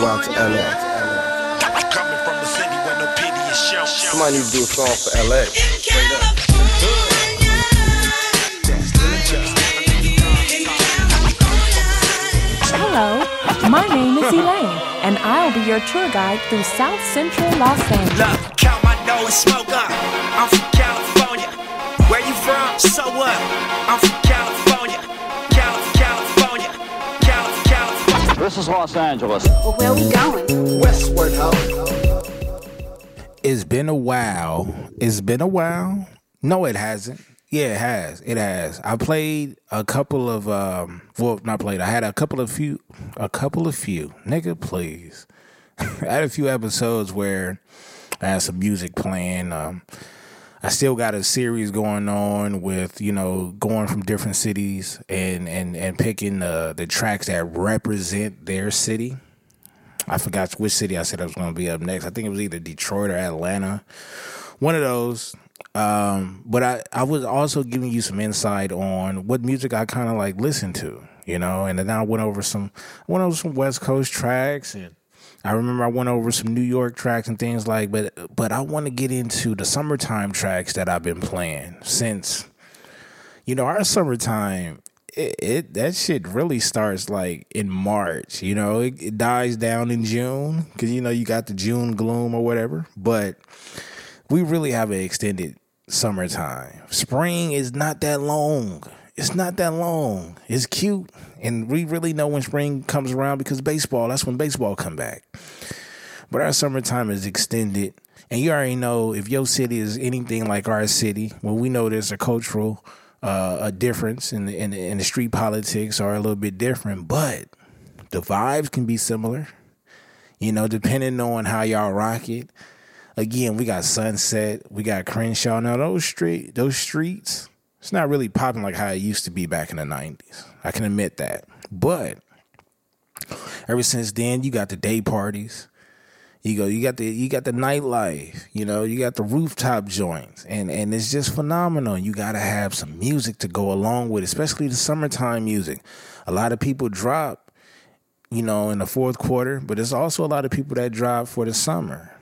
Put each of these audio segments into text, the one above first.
go out to LA. Coming from a city where no pity is shown. Somebody need to do a song for LA. Straight up. Hello, my name is Elaine, and I'll be your tour guide through South Central Los Angeles. Look, count my dough and smoke up. I'm from California. Where you from? So what? I'm from This is Los Angeles. Well, where are we going? Westward Ho. It's been a while. It's been a while. No, it hasn't. Yeah, it has. It has. I played a couple of um well not played. I had a couple of few a couple of few. Nigga, please. I had a few episodes where I had some music playing. Um I still got a series going on with, you know, going from different cities and and and picking the the tracks that represent their city. I forgot which city I said I was going to be up next. I think it was either Detroit or Atlanta. One of those. Um, but I, I was also giving you some insight on what music I kind of like listen to, you know, and then I went over some, I went over some West Coast tracks and I remember I went over some New York tracks and things like, but, but I want to get into the summertime tracks that I've been playing since, you know, our summertime, it, it that shit really starts like in March. You know, it, it dies down in June because you know you got the June gloom or whatever. But we really have an extended summertime. Spring is not that long. It's not that long. It's cute, and we really know when spring comes around because baseball. That's when baseball come back. But our summertime is extended, and you already know if your city is anything like our city. Well, we know there's a cultural uh, a difference in the, in the in the street politics are a little bit different, but the vibes can be similar. You know, depending on how y'all rock it. Again, we got Sunset, we got Crenshaw. Now those street those streets, it's not really popping like how it used to be back in the nineties. I can admit that. But ever since then, you got the day parties. You go, you got the you got the nightlife, you know, you got the rooftop joints, and and it's just phenomenal. You got to have some music to go along with, especially the summertime music. A lot of people drop, you know, in the fourth quarter, but there's also a lot of people that drop for the summer,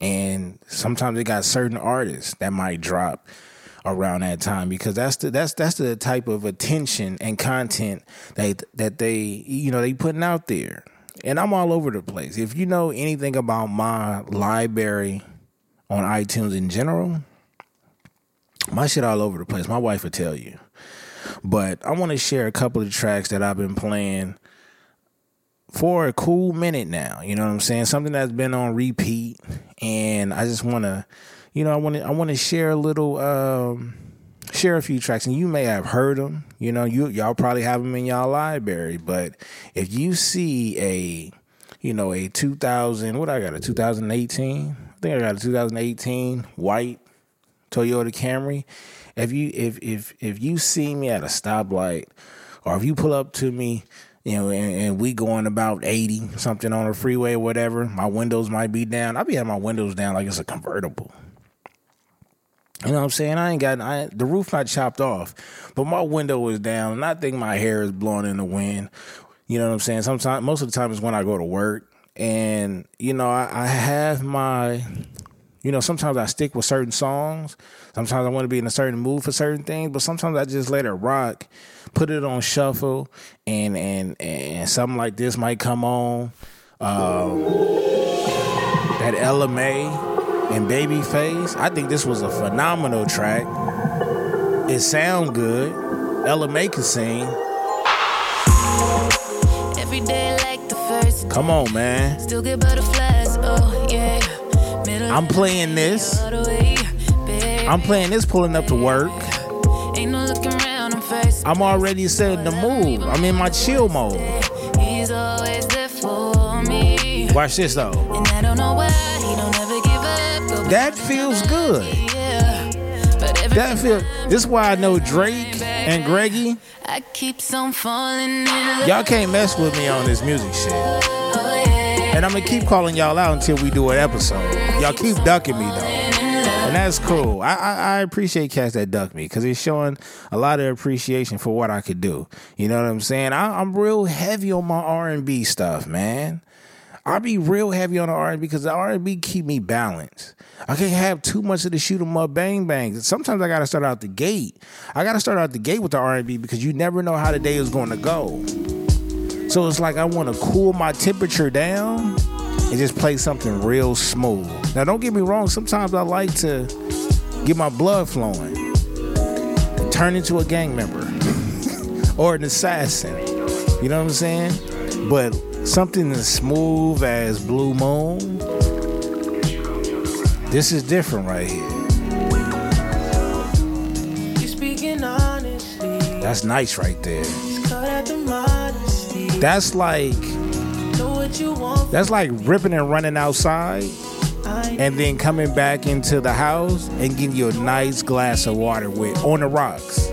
and sometimes they got certain artists that might drop around that time because that's the that's that's the type of attention and content that that they you know they putting out there and I'm all over the place. If you know anything about my library on iTunes in general, my shit all over the place. My wife will tell you. But I want to share a couple of tracks that I've been playing for a cool minute now. You know what I'm saying? Something that's been on repeat, and I just want to, you know, I want to, I want to share a little, um, share a few tracks, and you may have heard them. You know, you y'all probably have them in y'all library, but if you see a, you know, a 2000, what I got a 2018, I think I got a 2018 white Toyota Camry. If you if if if you see me at a stoplight, or if you pull up to me, you know, and, and we going about eighty something on the freeway or whatever, my windows might be down. I'll be having my windows down like it's a convertible. You know what I'm saying? I ain't got I, the roof not chopped off, but my window is down, and I think my hair is blowing in the wind. You know what I'm saying? Sometimes, most of the time, is when I go to work, and you know, I, I have my, you know, sometimes I stick with certain songs. Sometimes I want to be in a certain mood for certain things, but sometimes I just let it rock, put it on shuffle, and and and something like this might come on. Um, that Ella Mai and Babyface. I think this was a phenomenal track. It sound good. Ella Mai can sing. Every day like the first. Come on, man. Still get butterflies. Oh yeah. Middle I'm playing this. I'm playing this pulling up to work. Ain't no looking around. I'm first. I'm already setting the move. I'm in my chill mode. He's always there for me. Watch this though. That feels good. That feel. This is why I know Drake and Greggy. Y'all can't mess with me on this music shit. And I'm gonna keep calling y'all out until we do an episode. Y'all keep ducking me though. And that's cool. I, I, I appreciate cats that duck me because it's showing a lot of appreciation for what I could do. You know what I'm saying? I, I'm real heavy on my R&B stuff, man. I be real heavy on the R and B because the R and B keep me balanced. I can't have too much of the shoot 'em up bang bangs. Sometimes I gotta start out the gate. I gotta start out the gate with the R and B because you never know how the day is going to go. So it's like I want to cool my temperature down and just play something real smooth. Now, don't get me wrong. Sometimes I like to get my blood flowing, turn into a gang member or an assassin. You know what I'm saying? But something as smooth as Blue Moon, this is different right here. You speaking honestly. That's nice right there. Cut at the modesty. That's like Know what you want. that's like ripping and running outside and then coming back into the house and getting you a nice glass of water with on the rocks.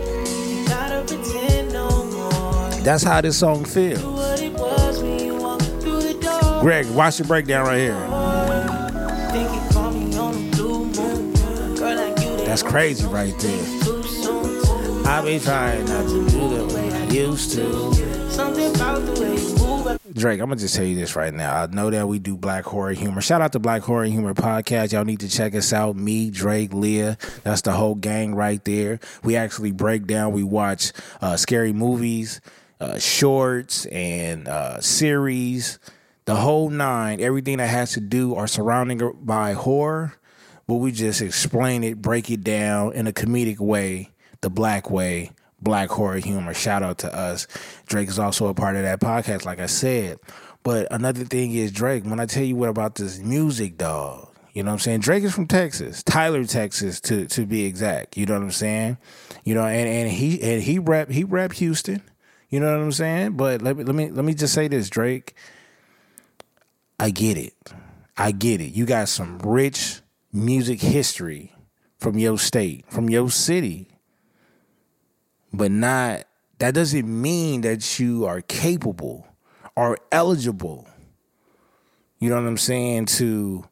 gotta pretend no more. That's how this song feels. Greg, watch the breakdown right here. That's crazy right there. I be trying not to do I used to. Drake, I'm gonna just tell you this right now. I know that we do Black Horror Humor. Shout out to Black Horror Humor Podcast. Y'all need to check us out. Me, Drake, Leah. That's the whole gang right there. We actually break down. We watch uh, scary movies, uh, shorts, and uh, series. The whole nine. Everything that has to do or surrounding by horror. But we just explain it, break it down in a comedic way, the black way, black horror humor. Shout out to us. Drake is also a part of that podcast, like I said. But another thing is Drake, when I tell you what about this music, dog, you know what I'm saying? Drake is from Texas, Tyler, Texas, to to be exact. You know what I'm saying? You know, and, and he and he rap he rap Houston. You know what I'm saying? But let me let me let me just say this, Drake. I get it. I get it. You got some rich music history from your state, from your city. But not that doesn't mean that you are capable or eligible. You know what I'm saying to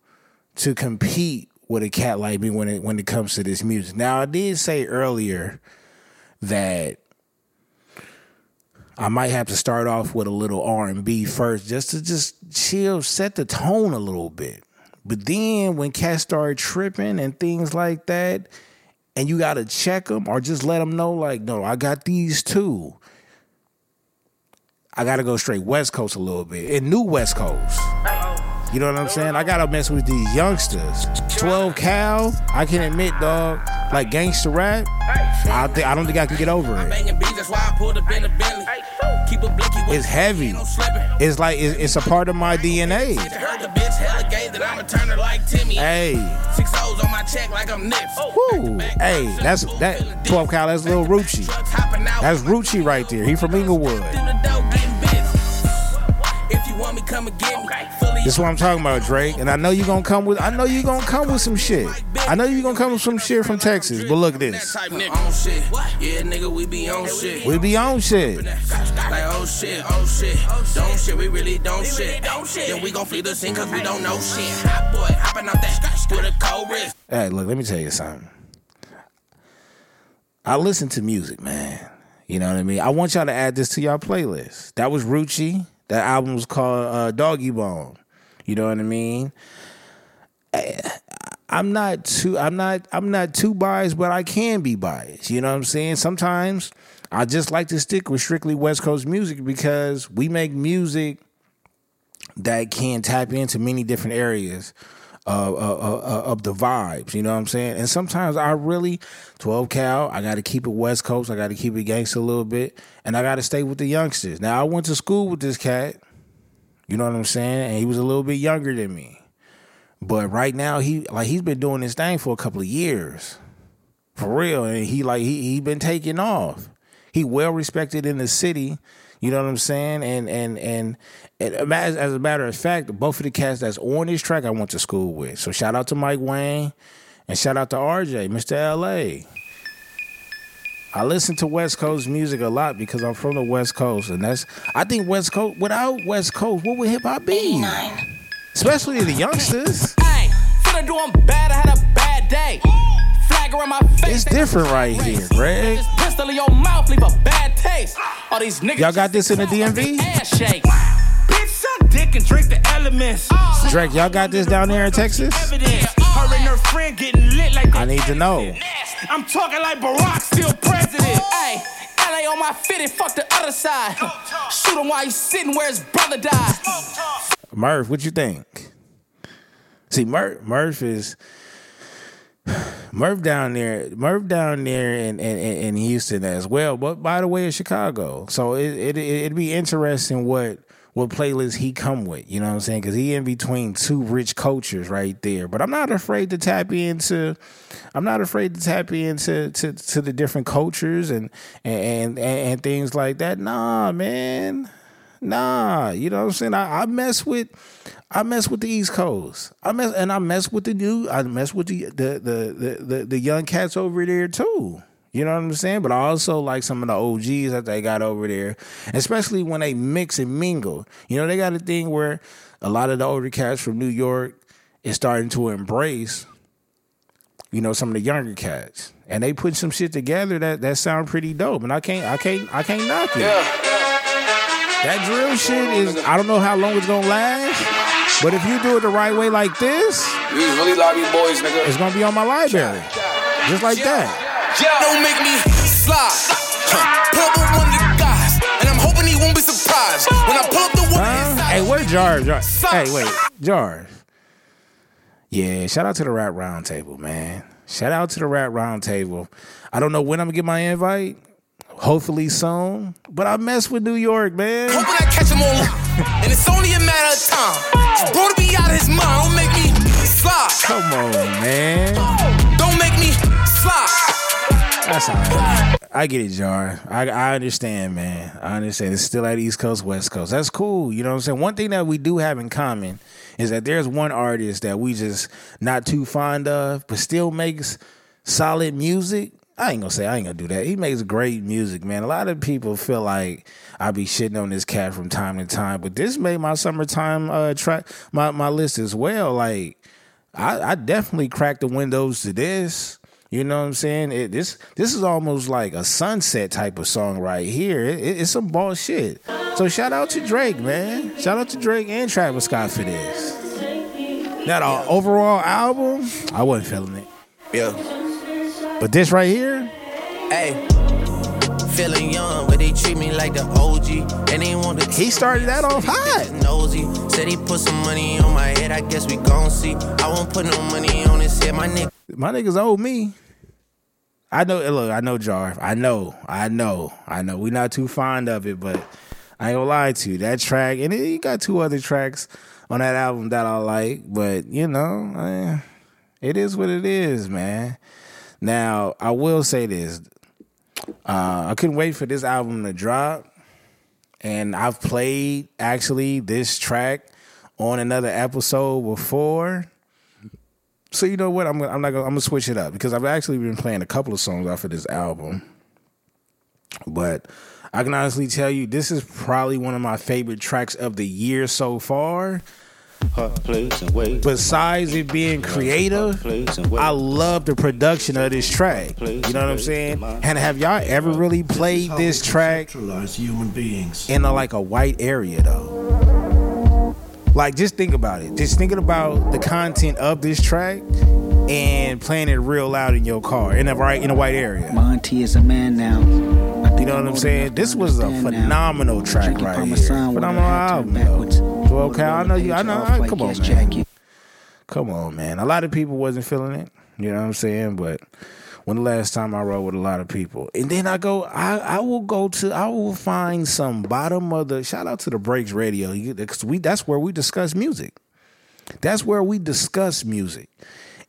to compete with a cat like me when it when it comes to this music. Now I did say earlier that I might have to start off with a little R and B first, just to just chill, set the tone a little bit. But then when cats start tripping and things like that, and you gotta check them or just let them know, like, no, I got these too. I gotta go straight West Coast a little bit, and new West Coast. You know what I'm saying? I gotta mess with these youngsters. 12 Cal, I can admit, dog, like gangster rap, I think I don't think I can get over it. Banging beats, that's why I pulled up in the Bentley. Keep a blicky with It's heavy. It's like it's, it's a part of my DNA. Heard the bitch hella gay that I'ma turn her like Timmy. Hey, Six O's on my check like I'm oh. woo, hey, that's that 12 Cal. That's Lil Rucci. Trucks. That's Rucci right there. He from Inglewood. Through the door getting busy. If you want me, come and get me. This is what I'm talking about, Drake. And I know you're gonna come with I know you're gonna come with some shit. I know you're gonna come with some shit from Texas. But look at this. type nigga. On shit. Yeah, nigga, we be on shit. We be on shit. Like, oh shit, oh shit. Don't shit, we really don't shit. Then we gon' flee the scene cause we don't know shit. Hot boy, hopping out that with a cold wrist. Hey, look, let me tell you something. I listen to music, man. You know what I mean? I want y'all to add this to y'all playlist. That was Rucci. That album was called uh, Doggy Bone. You know what I mean? Eh, I'm not too I'm not I'm not too biased, but I can be biased. You know what I'm saying? Sometimes I just like to stick with strictly West Coast music because we make music that can tap into many different areas of, of, of, of the vibes. You know what I'm saying? And sometimes I really, 12 cal, I got to keep it West Coast. I got to keep it gangster a little bit. And I got to stay with the youngsters. Now, I went to school with this cat. You know what I'm saying? And he was a little bit younger than me. But right now, he like he's been doing this thing for a couple of years. For real. And he like he he been taking off. He well respected in the city. You know what I'm saying? And and and, and as, as a matter of fact, both of the cats that's on this track I went to school with. So shout out to Mike Wayne and shout out to RJ, Mr. LA. I listen to West Coast music a lot because I'm from the West Coast, and that's I think West Coast without West Coast, what would hip hop be? Especially the youngsters. Hey, finna do 'em bad, I had a bad day. Flag around my face. It's different right here, Greg. Pistol in your mouth leave a bad taste. All these niggas. Y'all got this in the just DMV? shake. Bitch, suck dick and drink the elements. Drake, y'all got this down there in Texas? Evidence. Her and her friend getting lit like they I need to know. I'm talking like Barack still president. Hey, LA on my fitted, fuck the other side. Shoot him while he's sitting where his brother died. Murph, what you think? See, Murph, Murph is Murph down there. Murph down there in, in, in Houston as well. But by the way, in Chicago. So it, it, it'd be interesting what what playlist he come with. You know what I'm saying? Because he in between two rich cultures right there. But I'm not afraid to tap into. I'm not afraid to tap into to, to the different cultures and and, and and things like that. Nah, man. Nah, you know what I'm saying? I, I mess with I mess with the East Coast. I mess and I mess with the new I mess with the the the the, the, the young cats over there too. You know what I'm saying? But I also like some of the OGs that they got over there, especially when they mix and mingle. You know, they got a thing where a lot of the older cats from New York is starting to embrace, you know, some of the younger cats. And they put some shit together that that sound pretty dope. And I can't I can't I can't knock it. That drill shit is I don't know how long it's gonna last, but if you do it the right way like this, really lobby boys, nigga. it's gonna be on my library. Just like that. Don't make me slide. Huh. Pull up with one of the guys, and I'm hoping he won't be surprised when I pull up the one Huh? Hey, where Jar? Jar? Hey, wait, Jar. Yeah, shout out to the rap roundtable, man. Shout out to the rap roundtable. I don't know when I'm gonna get my invite. Hopefully soon. But I mess with New York, man. Hoping I catch him on lock, and it's only a matter of time. Bro to be out of his mind, don't make me slide. Come on, man. Don't make me slide. That's all right. I get it, Jar. I, I understand, man. I understand. It's still at East Coast, West Coast. That's cool. You know what I'm saying? One thing that we do have in common is that there's one artist that we just not too fond of, but still makes solid music. I ain't gonna say I ain't gonna do that. He makes great music, man. A lot of people feel like I be shitting on this cat from time to time, but this made my summertime uh track my, my list as well. Like I, I definitely cracked the windows to this. You know what I'm saying? It, this this is almost like a sunset type of song right here. It, it- it's some ball shit. So shout out to Drake, man. Shout out to Drake and Travis Scott for this. Now the overall album, I wasn't feeling it. Yeah. But this right here, Hey, feeling young, but they treat me like the OG, and they want to. he started that off hot. Nosy said he put some money on my head. I guess we gon' see. I won't put no money on his head. My nigga. My niggas owe me. I know. Look, I know Jar. I know. I know. I know. We not too fond of it, but I ain't gonna lie to you. That track, and he got two other tracks on that album that I like, but you know, eh, it is what it is, man. Now, I will say this. Uh, I couldn't wait for this album to drop, and I've played actually this track on another episode before. So you know what? I'm I'm not gonna, I'm gonna switch it up because I've actually been playing a couple of songs off of this album. But I can honestly tell you, this is probably one of my favorite tracks of the year so far. Besides it being creative, I love the production of this track. You know what I'm saying? And have y'all ever really played this track human beings. in a, like a white area though? Like just think about it. Just thinking about the content of this track and playing it real loud in your car in a right in a white area. Monty is a man now. You know what I'm saying? This was a phenomenal track right here. Phenomenal album. though. So, okay, I know you. I know. I- Come on, man. Come on, man. A lot of people wasn't feeling it. You know what I'm saying? But when the last time I rode with a lot of people, and then I go, I, I will go to, I will find some bottom of the. Shout out to the Breaks Radio because we that's where we discuss music. That's where we discuss music,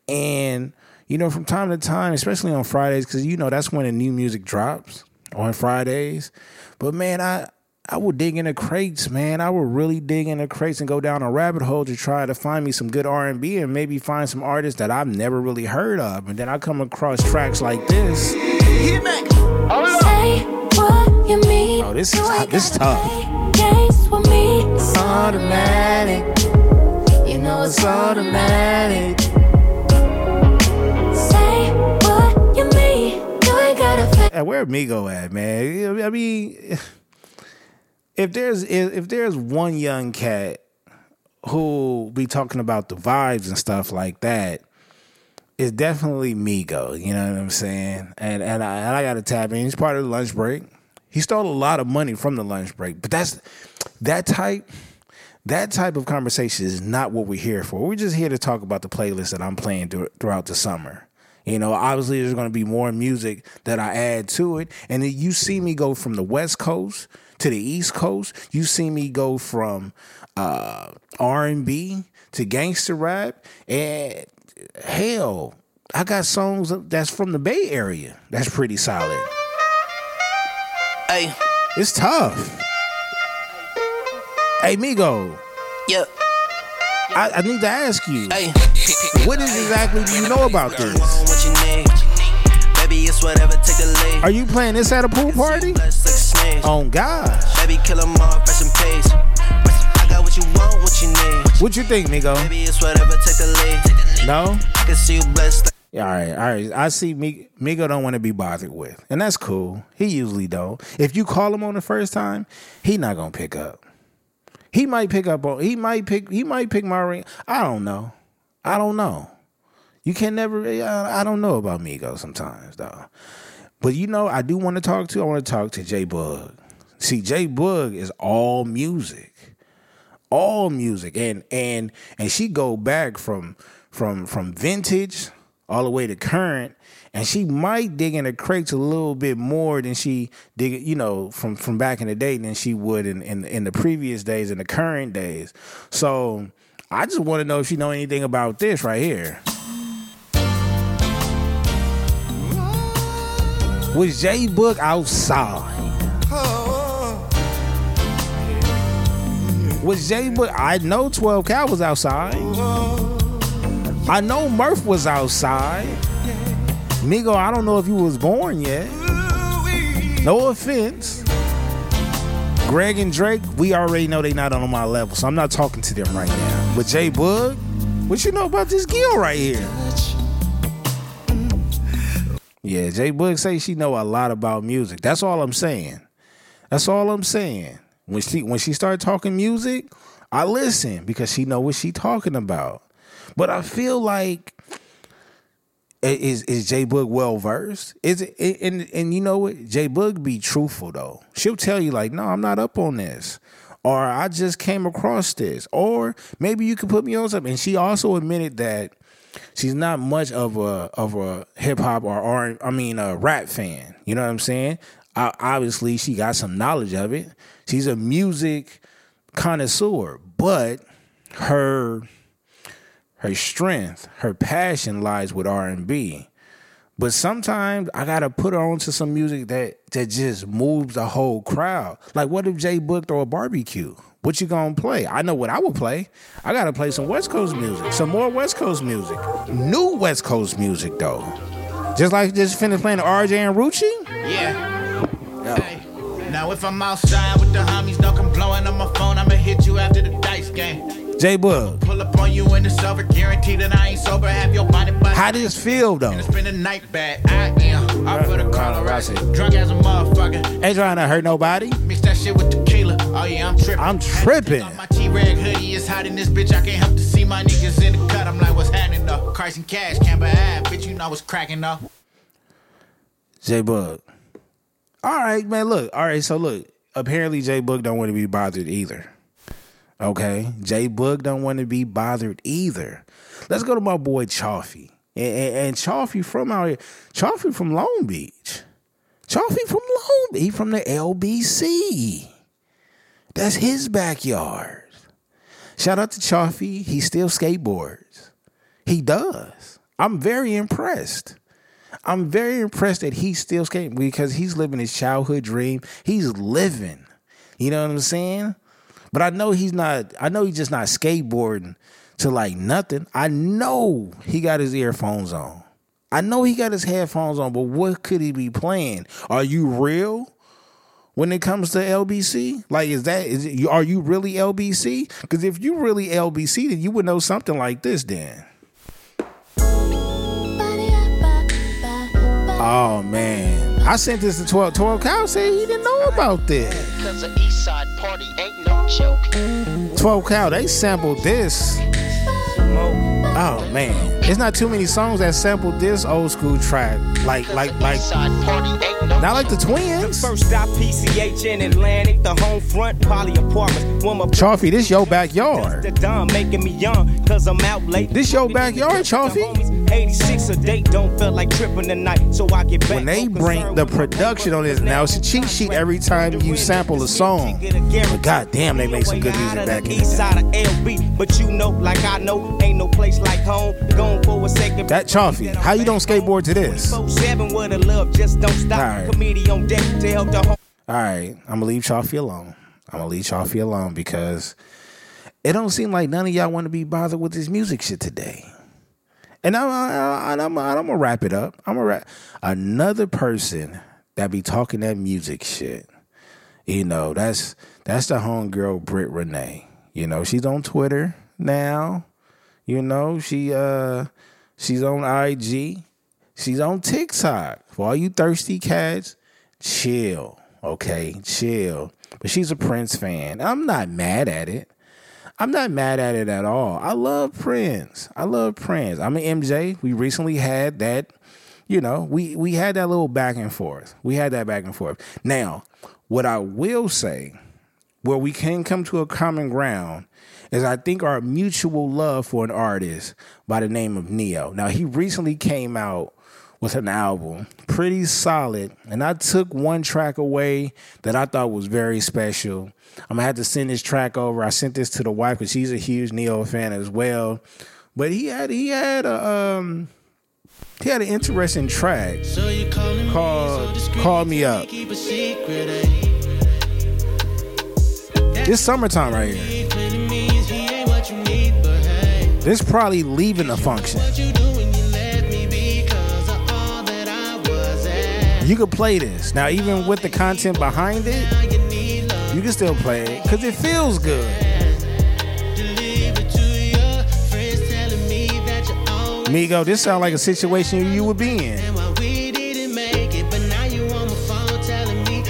and you know from time to time, especially on Fridays, because you know that's when the new music drops on Fridays. But man, I I would dig in the crates, man. I would really dig in the crates and go down a rabbit hole to try to find me some good R and B and maybe find some artists that I've never really heard of. And then I come across tracks like this. Say what you mean. Oh, this is this is tough. Games with me. It's automatic. You know it's automatic. Say what you mean. You ain't gotta fake. Hey, where Migo at, man? I mean, if there's if, if there's one young cat who be talking about the vibes and stuff like that, it's definitely Migo. You know what I'm saying? And and I, and I got to tap in. He's part of the lunch break. He stole a lot of money from the lunch break, but that's that type. That type of conversation is not what we're here for. We're just here to talk about the playlist that I'm playing throughout the summer. You know, obviously there's going to be more music that I add to it, and you see me go from the West Coast to the East Coast. You see me go from uh, R&B to gangster rap, and hell, I got songs that's from the Bay Area. That's pretty solid. Hey, It's tough. Hey, Migo, yeah, I, I need to ask you, hey. what is exactly do you know about this? want what you need. Baby, it's whatever, take the lead. Are you playing this at a pool party? Blessed like a sneeze. Oh God. Baby, kill 'em all, rest in peace. I got what you want, what you need. What you think, Migo? Baby, it's whatever, take the lead. No? I can see you blessed. Yeah, all right, all right. I see Mi- Migo don't want to be bothered with. And that's cool. He usually don't. If you call him on the first time, he not gonna pick up. He might pick up on he might pick he might pick my ring. I don't know. I don't know. You can never I I don't know about Migo sometimes though. But you know, I do want to talk to I want to talk to J Bug. See, J Bug is all music. All music. And and and she go back from from from vintage all the way to current and she might dig in the crates a little bit more than she dig you know from from back in the day than she would in in, in the previous days in the current days so i just want to know if she know anything about this right here was J Book outside? Was J Book? I know 12 Cal was outside. I know Murph was outside. Migo, I don't know if you was born yet. No offense. Greg and Drake, we already know they not on my level, so I'm not talking to them right now. But J Bug, what you know about this Gil right here? Yeah, J Bug say she know a lot about music. That's all I'm saying. That's all I'm saying. When she when she started talking music, I listen because she know what she talking about. But I feel like is is J Boog well versed? Is it and and you know what? J Boog be truthful though. She'll tell you like, no, I'm not up on this. Or I just came across this. Or maybe you could put me on something. And she also admitted that she's not much of a of a hip hop or R I mean a rap fan. You know what I'm saying? Uh, obviously, she got some knowledge of it. She's a music connoisseur, but her her strength, her passion lies with R and B. But sometimes I gotta put her onto some music that that just moves the whole crowd. Like what if Jay booked or a barbecue? What you gonna play? I know what I would play. I gotta play some West Coast music, some more West Coast music, new West Coast music though. Just like just finished playing the RJ and Rucci. Yeah. Hey. Now if I'm outside with the homies, don't come blowing on my phone. I'ma hit you after the dice game. J Bug, Pull up on you in the silver, guarantee that I ain't sober. Have your body by how does this feel though? It's been a night bad. I am. I put a collar. Drunk as a motherfucker. Ain't trying to hurt nobody. Mix that shit with tequila. Oh yeah, I'm tripping. I'm tripping. Had to take off My T-Rag hoodie is hot in this bitch. I can't help to see my niggas in the cut. I'm like, what's happening though? Christ and cash, can't be had. Bitch, you know what's cracking though. J Bug. All right, man. Look. All right. So look. Apparently, J Bug don't want to be bothered either. Okay. J Bug don't want to be bothered either. Let's go to my boy Chaffee. And, and, and Chaffee from out here. Chaffee from Long Beach. Chaffee from Long Beach. He from the LBC. That's his backyard. Shout out to Chaffee. He still skateboards. He does. I'm very impressed. I'm very impressed that he's still skating because he's living his childhood dream. He's living. You know what I'm saying? But I know he's not, I know he's just not skateboarding to like nothing. I know he got his earphones on. I know he got his headphones on, but what could he be playing? Are you real? When it comes to LBC, like is that is it, are you really LBC? Because if you really LBC, then you would know something like this. Then, oh man, I sent this to 12. 12 Cal said he didn't know about this. Cause the East Side party ain't no joke. 12 Cal, they sampled this. Oh man. it's not too many songs that sample this old school track. Like like like not like the twins. First stop PCH in Atlantic, the home front, poly apartments. Chaffee, this your backyard. the dawn making me young, cause I'm out late. This your backyard, Chaffee. 86 a date, don't feel like tripping tonight, so I get back. When they bring the production on this now, it's a cheat sheet every time you sample a song. But goddamn, they make some good music back in the side of LB, but you know, like I know, ain't no place like home. Going for a second. That Chaffee, how you don't skateboard to this? Seven with a love, just don't stop. Alright. On deck to help the home. right, I'm gonna leave Chaffee alone. I'm gonna leave Chaffee alone because it don't seem like none of y'all want to be bothered with this music shit today. And I'm, I'm, I'm, gonna wrap it up. I'm gonna wrap another person that be talking that music shit. You know, that's that's the homegirl Britt Renee. You know, she's on Twitter now. You know, she uh she's on IG. She's on TikTok. For all you thirsty cats, chill. Okay, chill. But she's a Prince fan. I'm not mad at it. I'm not mad at it at all. I love Prince. I love Prince. I'm an MJ. We recently had that, you know, we we had that little back and forth. We had that back and forth. Now, what I will say, where we can come to a common ground, is I think our mutual love for an artist by the name of Ne-Yo. Now, he recently came out with an album, pretty solid, and I took one track away that I thought was very special. I'm gonna have to send this track over. I sent this to the wife because she's a huge Ne-Yo fan as well. But he had he had a um he had an interesting track so called "Call Me Up." This summertime right here. This probably leaving the function. You could play this now, even with the content behind it. You can still play it because it feels good. Migo, this sound like a situation you would be in.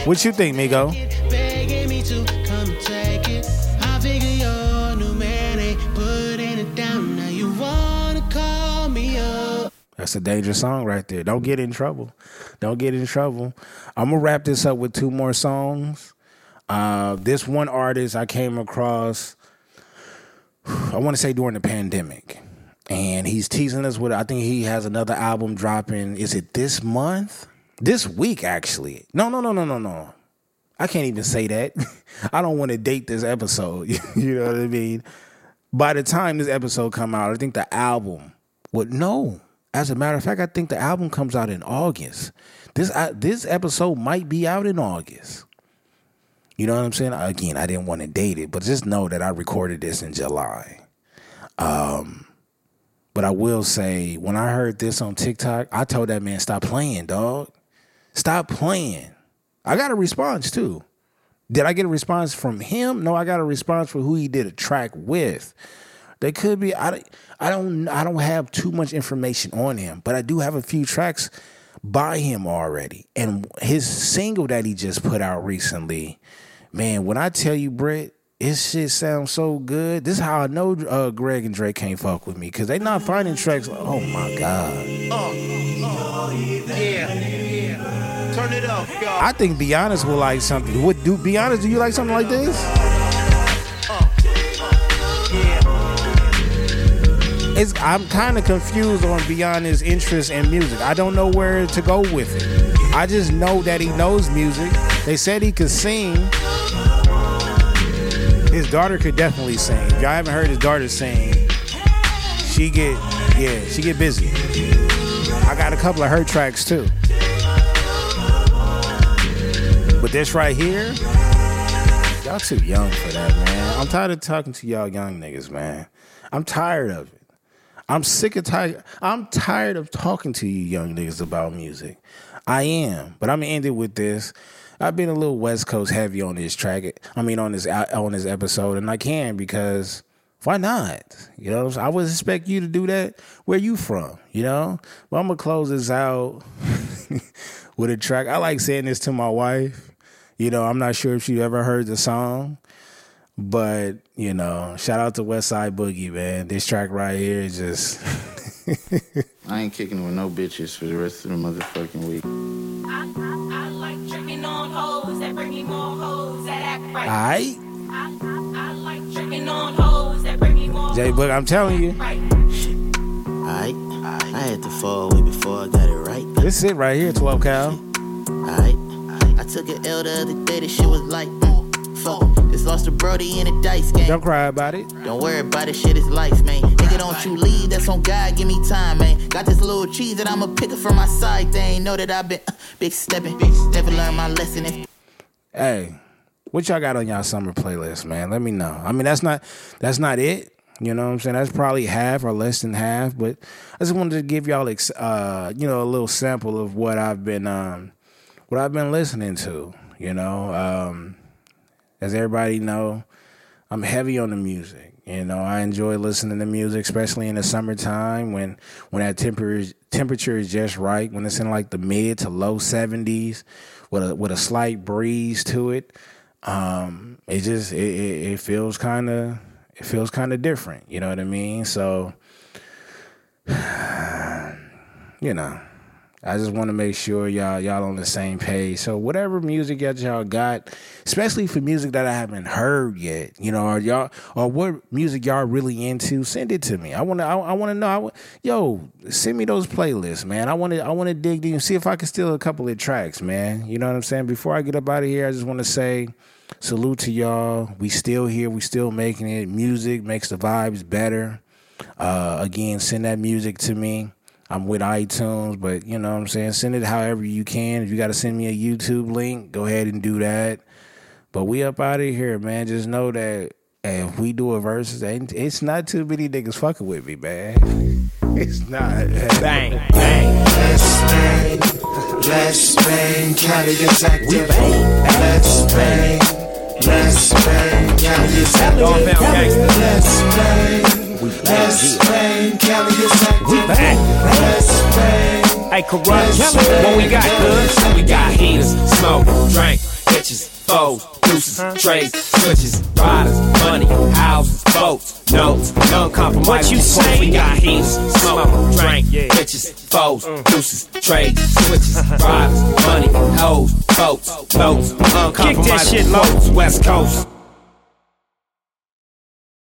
What you think, Migo? That's a dangerous song right there. Don't get in trouble. Don't get in trouble. I'm gonna wrap this up with two more songs. Uh, this one artist I came across, I want to say during the pandemic, and he's teasing us with. I think he has another album dropping. Is it this month? This week, actually. No, no, no, no, no, no. I can't even say that. I don't want to date this episode. you know what I mean? By the time this episode come out, I think the album would no. As a matter of fact, I think the album comes out in August. This uh, this episode might be out in August. You know what I'm saying? Again, I didn't want to date it, but just know that I recorded this in July. Um, but I will say, when I heard this on TikTok, I told that man, "Stop playing, dog. Stop playing." I got a response too. Did I get a response from him? No, I got a response from who he did a track with. They could be. I, I don't. I don't have too much information on him, but I do have a few tracks by him already. And his single that he just put out recently, man. When I tell you, Brett, his shit sounds so good. This is how I know uh, Greg and Drake can't fuck with me because they not finding tracks. Like, oh my god. Yeah. Turn it up, y'all. I think Be Honest will like something. Would do Be Honest? Do you like something like this? It's, I'm kind of confused on Beyond's interest in music. I don't know where to go with it. I just know that he knows music. They said he could sing. His daughter could definitely sing. If y'all haven't heard his daughter sing, she get yeah, she get busy. I got a couple of her tracks too. But this right here, y'all too young for that, man. I'm tired of talking to y'all young niggas, man. I'm tired of it. I'm sick of tired. I'm tired of talking to you young niggas about music. I am, but I'm gonna end it with this. I've been a little West Coast heavy on this track. I mean, on this on this episode, and I can because why not? You know, I would expect you to do that. Where you from? You know, but I'm gonna close this out. with a track. I like saying this to my wife. You know, I'm not sure if she ever heard the song, but you know, shout out to Westside Boogie, man. This track right here is just. I ain't kicking with no bitches for the rest of the motherfucking week. I like tricking on hoes that bring me more hoes that act right. Alright. I like tricking on hoes that bring me more J Book, I'm telling you. Alright, I had to fall away before I got it right. This it right here, 12 cal. Alright, I took an L the other day, this shit was like, mm, fuck. Lost to Brody in a dice game. Don't cry about it. Don't worry about it, shit is life, man. Nigga, don't you leave, that's on God, give me time, man. Got this little cheese that I'ma pick up from my side, they ain't know that I've been uh, big stepping. Never learned my lesson if Hey, what y'all got on y'all summer playlist, man? Let me know. I mean, that's not that's not it. You know what I'm saying? That's probably half or less than half, but I just wanted to give y'all uh, you know, a little sample of what I've been um what I've been listening to, you know. Um as everybody know, I'm heavy on the music. You know, I enjoy listening to music, especially in the summertime when when that temperature temperature is just right, when it's in like the mid to low 70s with a with a slight breeze to it. Um, it just it it, it feels kind of it feels kind of different. You know what I mean? So, you know, I just want to make sure y'all y'all on the same page. So whatever music that y'all got, especially for music that I haven't heard yet, you know, or y'all or what music y'all really into, send it to me. I want to I, I want to know. I, yo, send me those playlists, man. I want to I want to dig deep and see if I can steal a couple of tracks, man. You know what I'm saying? Before I get up out of here, I just want to say salute to y'all. We still here. We still making it. Music makes the vibes better. Uh, again, send that music to me. I'm with iTunes, but you know what I'm saying? Send it however you can. If you got to send me a YouTube link, go ahead and do that. But we up out of here, man. Just know that hey, if we do a versus, it's not too many niggas fucking with me, man. It's not. Bang, bang. Let's bang, let's bang, Cali is active. Let's bang, let's bang, Cali is active. Northbound gangsters. Let's bang, let's bang, is active. Let's bang. Hey, corrupt, what we got, cuz? We got heaters, smoke, drink, bitches, foes, deuces, trays, switches, riders, money, houses, boats, notes, no compromise. What you say? We got heaters, smoke, drink, bitches, foes, uh. deuces, trays, switches, riders, money, hoes, boats, notes, uncompromised. shit, quotes, West Coast.